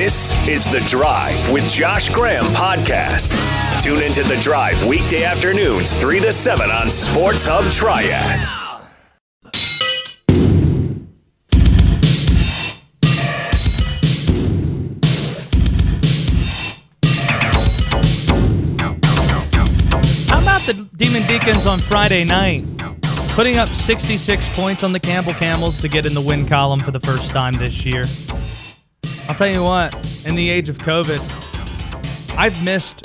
This is The Drive with Josh Graham podcast. Tune into The Drive weekday afternoons, 3 to 7 on Sports Hub Triad. How about the Demon Deacons on Friday night? Putting up 66 points on the Campbell Camels to get in the win column for the first time this year. I'll tell you what, in the age of COVID, I've missed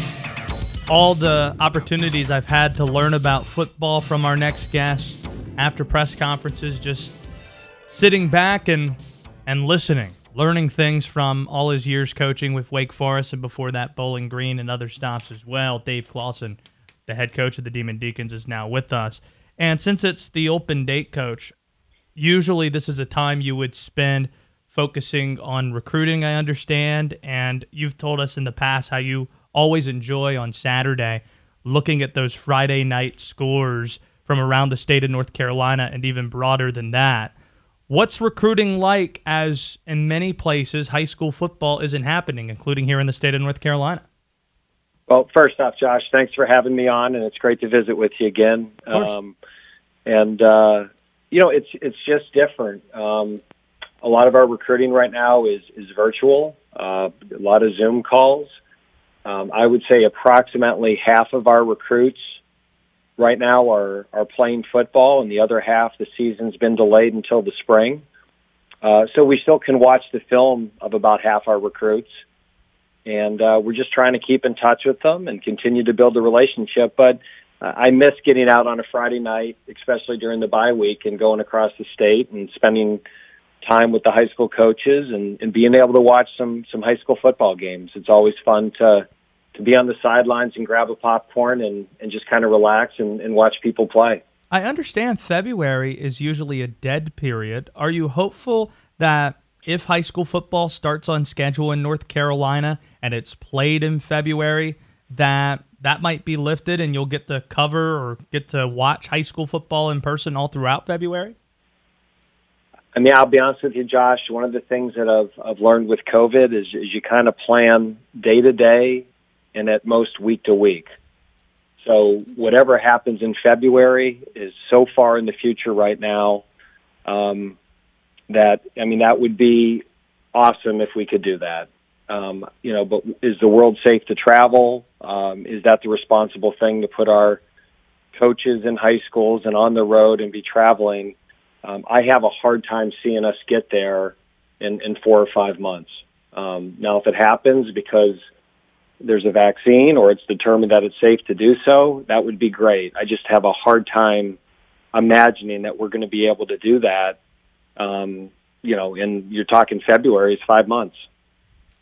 all the opportunities I've had to learn about football from our next guest after press conferences, just sitting back and and listening, learning things from all his years coaching with Wake Forest and before that Bowling Green and other stops as well. Dave Clawson, the head coach of the Demon Deacons, is now with us. And since it's the open date coach, usually this is a time you would spend focusing on recruiting, I understand. And you've told us in the past how you always enjoy on Saturday looking at those Friday night scores from around the state of North Carolina and even broader than that. What's recruiting like as in many places high school football isn't happening, including here in the state of North Carolina? Well, first off, Josh, thanks for having me on, and it's great to visit with you again. Um, and uh, you know, it's it's just different. Um, a lot of our recruiting right now is is virtual. Uh, a lot of Zoom calls. Um, I would say approximately half of our recruits right now are are playing football, and the other half the season's been delayed until the spring. Uh, so we still can watch the film of about half our recruits, and uh, we're just trying to keep in touch with them and continue to build a relationship. But uh, I miss getting out on a Friday night, especially during the bye week, and going across the state and spending time with the high school coaches and, and being able to watch some some high school football games. It's always fun to to be on the sidelines and grab a popcorn and, and just kind of relax and, and watch people play. I understand February is usually a dead period. Are you hopeful that if high school football starts on schedule in North Carolina and it's played in February, that that might be lifted and you'll get to cover or get to watch high school football in person all throughout February? I mean, I'll be honest with you, Josh. One of the things that I've I've learned with COVID is, is you kind of plan day to day, and at most week to week. So whatever happens in February is so far in the future right now um, that I mean that would be awesome if we could do that. Um, you know, but is the world safe to travel? Um, is that the responsible thing to put our coaches in high schools and on the road and be traveling? Um, I have a hard time seeing us get there in, in four or five months. Um, now, if it happens because there's a vaccine or it's determined that it's safe to do so, that would be great. I just have a hard time imagining that we're going to be able to do that. Um, you know, and you're talking February, it's five months.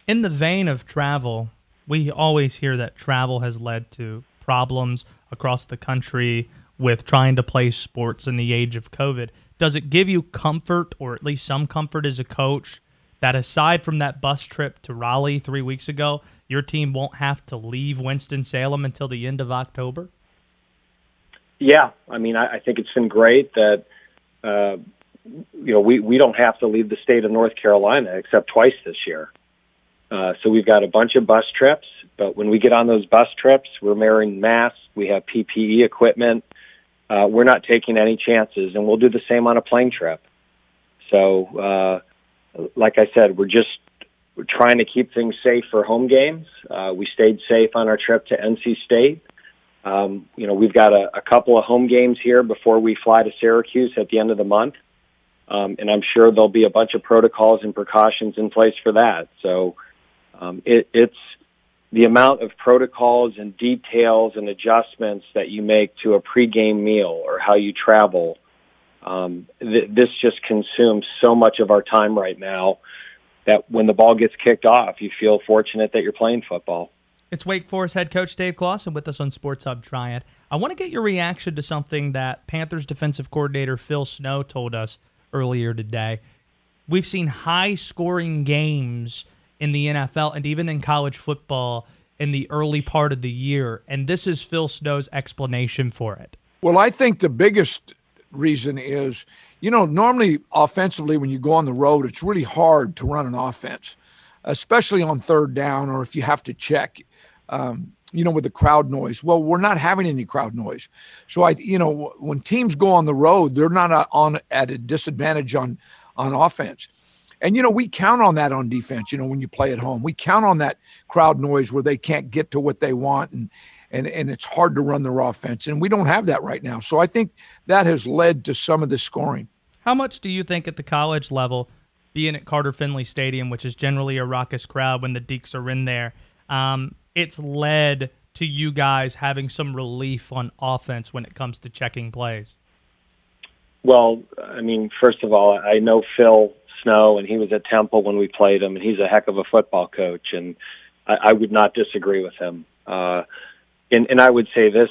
In the vein of travel, we always hear that travel has led to problems across the country with trying to play sports in the age of COVID does it give you comfort or at least some comfort as a coach that aside from that bus trip to Raleigh three weeks ago, your team won't have to leave Winston-Salem until the end of October? Yeah, I mean, I, I think it's been great that uh, you know we we don't have to leave the state of North Carolina except twice this year. Uh, so we've got a bunch of bus trips, but when we get on those bus trips, we're wearing masks, we have PPE equipment, uh, we're not taking any chances, and we'll do the same on a plane trip. So, uh, like I said, we're just we're trying to keep things safe for home games. Uh, we stayed safe on our trip to NC State. Um, you know, we've got a, a couple of home games here before we fly to Syracuse at the end of the month. Um, and I'm sure there'll be a bunch of protocols and precautions in place for that. So um, it, it's the amount of protocols and details and adjustments that you make to a pregame meal or how you travel. Um, th- this just consumes so much of our time right now that when the ball gets kicked off, you feel fortunate that you're playing football. It's Wake Forest head coach Dave Clawson with us on Sports Hub Triad. I want to get your reaction to something that Panthers defensive coordinator Phil Snow told us earlier today. We've seen high scoring games in the NFL and even in college football in the early part of the year. And this is Phil Snow's explanation for it. Well, I think the biggest reason is, you know, normally offensively when you go on the road, it's really hard to run an offense. especially on third down or if you have to check. Um, you know, with the crowd noise. Well, we're not having any crowd noise. So I, you know, when teams go on the road, they're not uh, on at a disadvantage on on offense. And you know, we count on that on defense. You know, when you play at home, we count on that crowd noise where they can't get to what they want, and and and it's hard to run their offense. And we don't have that right now. So I think that has led to some of the scoring. How much do you think at the college level, being at Carter Finley Stadium, which is generally a raucous crowd when the Deacs are in there, um, it's led to you guys having some relief on offense when it comes to checking plays? Well, I mean, first of all, I know Phil Snow, and he was at Temple when we played him, and he's a heck of a football coach, and I, I would not disagree with him. Uh, and, and I would say this,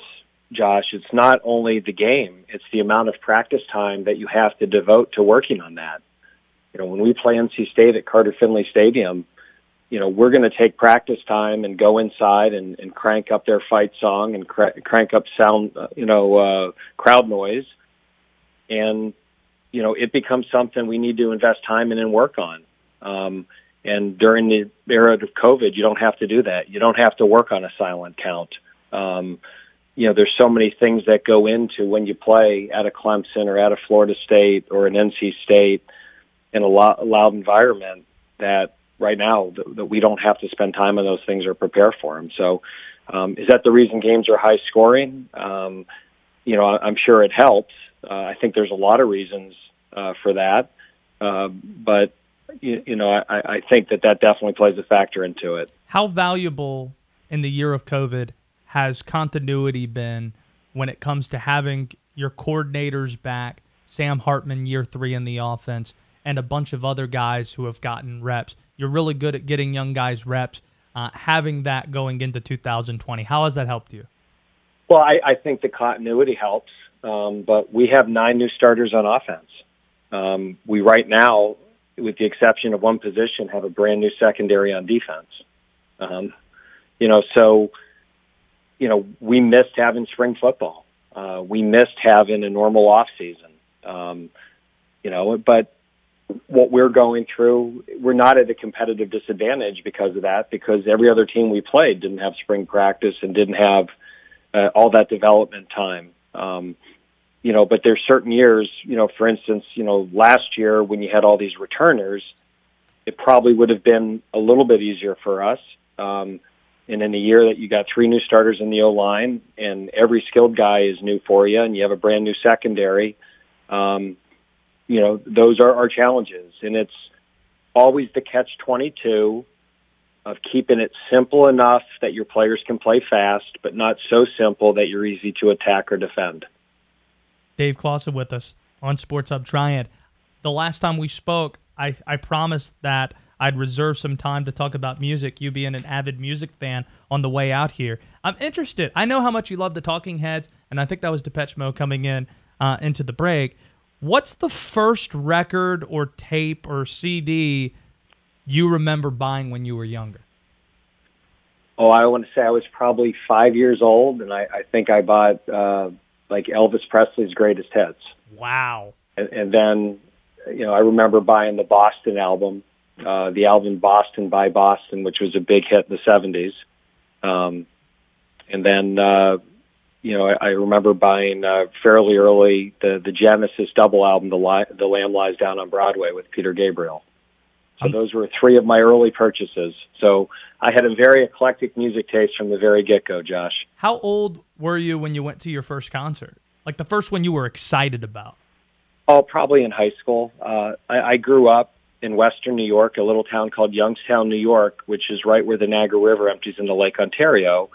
Josh, it's not only the game, it's the amount of practice time that you have to devote to working on that. You know, when we play NC State at Carter Finley Stadium, you know, we're going to take practice time and go inside and, and crank up their fight song and cr- crank up sound, uh, you know, uh, crowd noise. And, you know, it becomes something we need to invest time in and work on. Um, and during the era of COVID, you don't have to do that. You don't have to work on a silent count. Um, you know, there's so many things that go into when you play at a Clemson or at a Florida State or an NC State in a loud environment that right now that, that we don't have to spend time on those things or prepare for them. So, um, is that the reason games are high scoring? Um, you know, I'm sure it helps. Uh, I think there's a lot of reasons uh, for that, uh, but you, you know, I, I think that that definitely plays a factor into it. How valuable in the year of COVID has continuity been when it comes to having your coordinators back? Sam Hartman, year three in the offense, and a bunch of other guys who have gotten reps. You're really good at getting young guys reps. Uh, having that going into 2020, how has that helped you? Well, I, I think the continuity helps, um, but we have nine new starters on offense. Um, we right now, with the exception of one position, have a brand new secondary on defense. Um, you know, so you know we missed having spring football. Uh, we missed having a normal off season. Um, you know, but what we're going through, we're not at a competitive disadvantage because of that, because every other team we played didn't have spring practice and didn't have uh, all that development time. Um, you know, but there's certain years, you know, for instance, you know, last year when you had all these returners, it probably would have been a little bit easier for us. Um, and in a year that you got three new starters in the O line and every skilled guy is new for you and you have a brand new secondary, um, you know, those are our challenges. And it's always the catch 22 of keeping it simple enough that your players can play fast, but not so simple that you're easy to attack or defend. Dave Clawson with us on Sports Hub Triad. The last time we spoke, I, I promised that I'd reserve some time to talk about music, you being an avid music fan on the way out here. I'm interested. I know how much you love the Talking Heads, and I think that was Depeche Mode coming in uh, into the break. What's the first record or tape or CD you remember buying when you were younger? Oh, I want to say I was probably five years old, and I, I think I bought uh, like Elvis Presley's Greatest Hits. Wow! And, and then, you know, I remember buying the Boston album, uh, the album Boston by Boston, which was a big hit in the '70s. Um, and then, uh, you know, I, I remember buying uh, fairly early the the Genesis double album, the Li- the Lamb Lies Down on Broadway with Peter Gabriel. So those were three of my early purchases. So I had a very eclectic music taste from the very get go, Josh. How old were you when you went to your first concert? Like the first one you were excited about? Oh, probably in high school. Uh, I, I grew up in western New York, a little town called Youngstown, New York, which is right where the Niagara River empties into Lake Ontario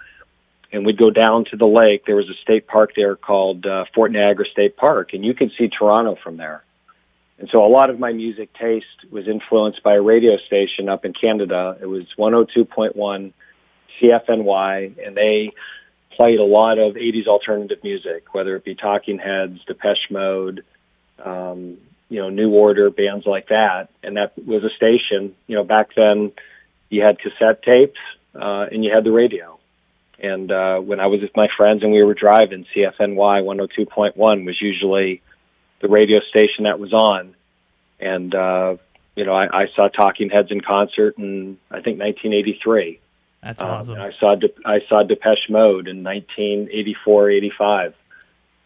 and we'd go down to the lake. There was a state park there called uh, Fort Niagara State Park, and you could see Toronto from there. And so a lot of my music taste was influenced by a radio station up in Canada. It was 102.1 CFNY, and they played a lot of 80s alternative music, whether it be Talking Heads, Depeche Mode, um, you know, New Order, bands like that. And that was a station, you know, back then you had cassette tapes, uh, and you had the radio. And uh, when I was with my friends and we were driving, CFNY 102.1 was usually the radio station that was on. And, uh, you know, I, I saw Talking Heads in concert in I think 1983. That's Um, awesome. and I saw De- I saw Depeche Mode in 1984, 85,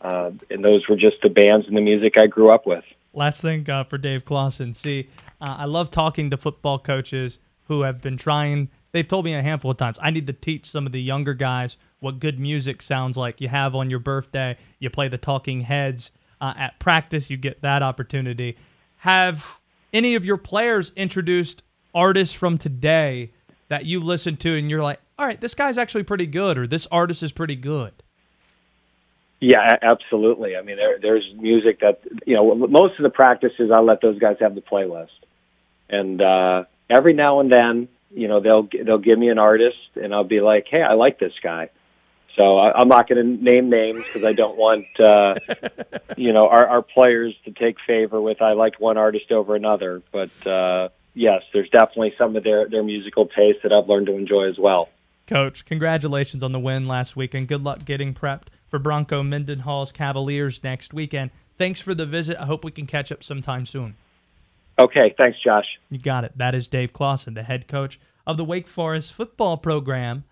uh, and those were just the bands and the music I grew up with. Last thing uh, for Dave Clawson. See, uh, I love talking to football coaches who have been trying. They've told me a handful of times. I need to teach some of the younger guys what good music sounds like. You have on your birthday, you play the Talking Heads uh, at practice. You get that opportunity. Have any of your players introduced artists from today that you listen to and you're like, all right, this guy's actually pretty good, or this artist is pretty good? Yeah, absolutely. I mean, there, there's music that you know. Most of the practices, I let those guys have the playlist, and uh, every now and then, you know, they'll they'll give me an artist, and I'll be like, "Hey, I like this guy." So I, I'm not going to name names because I don't want uh, you know our, our players to take favor with I like one artist over another. But uh, yes, there's definitely some of their their musical taste that I've learned to enjoy as well. Coach, congratulations on the win last week and good luck getting prepped for Bronco Mendenhall's Cavaliers next weekend. Thanks for the visit. I hope we can catch up sometime soon. Okay, thanks, Josh. You got it. That is Dave Clawson, the head coach of the Wake Forest football program.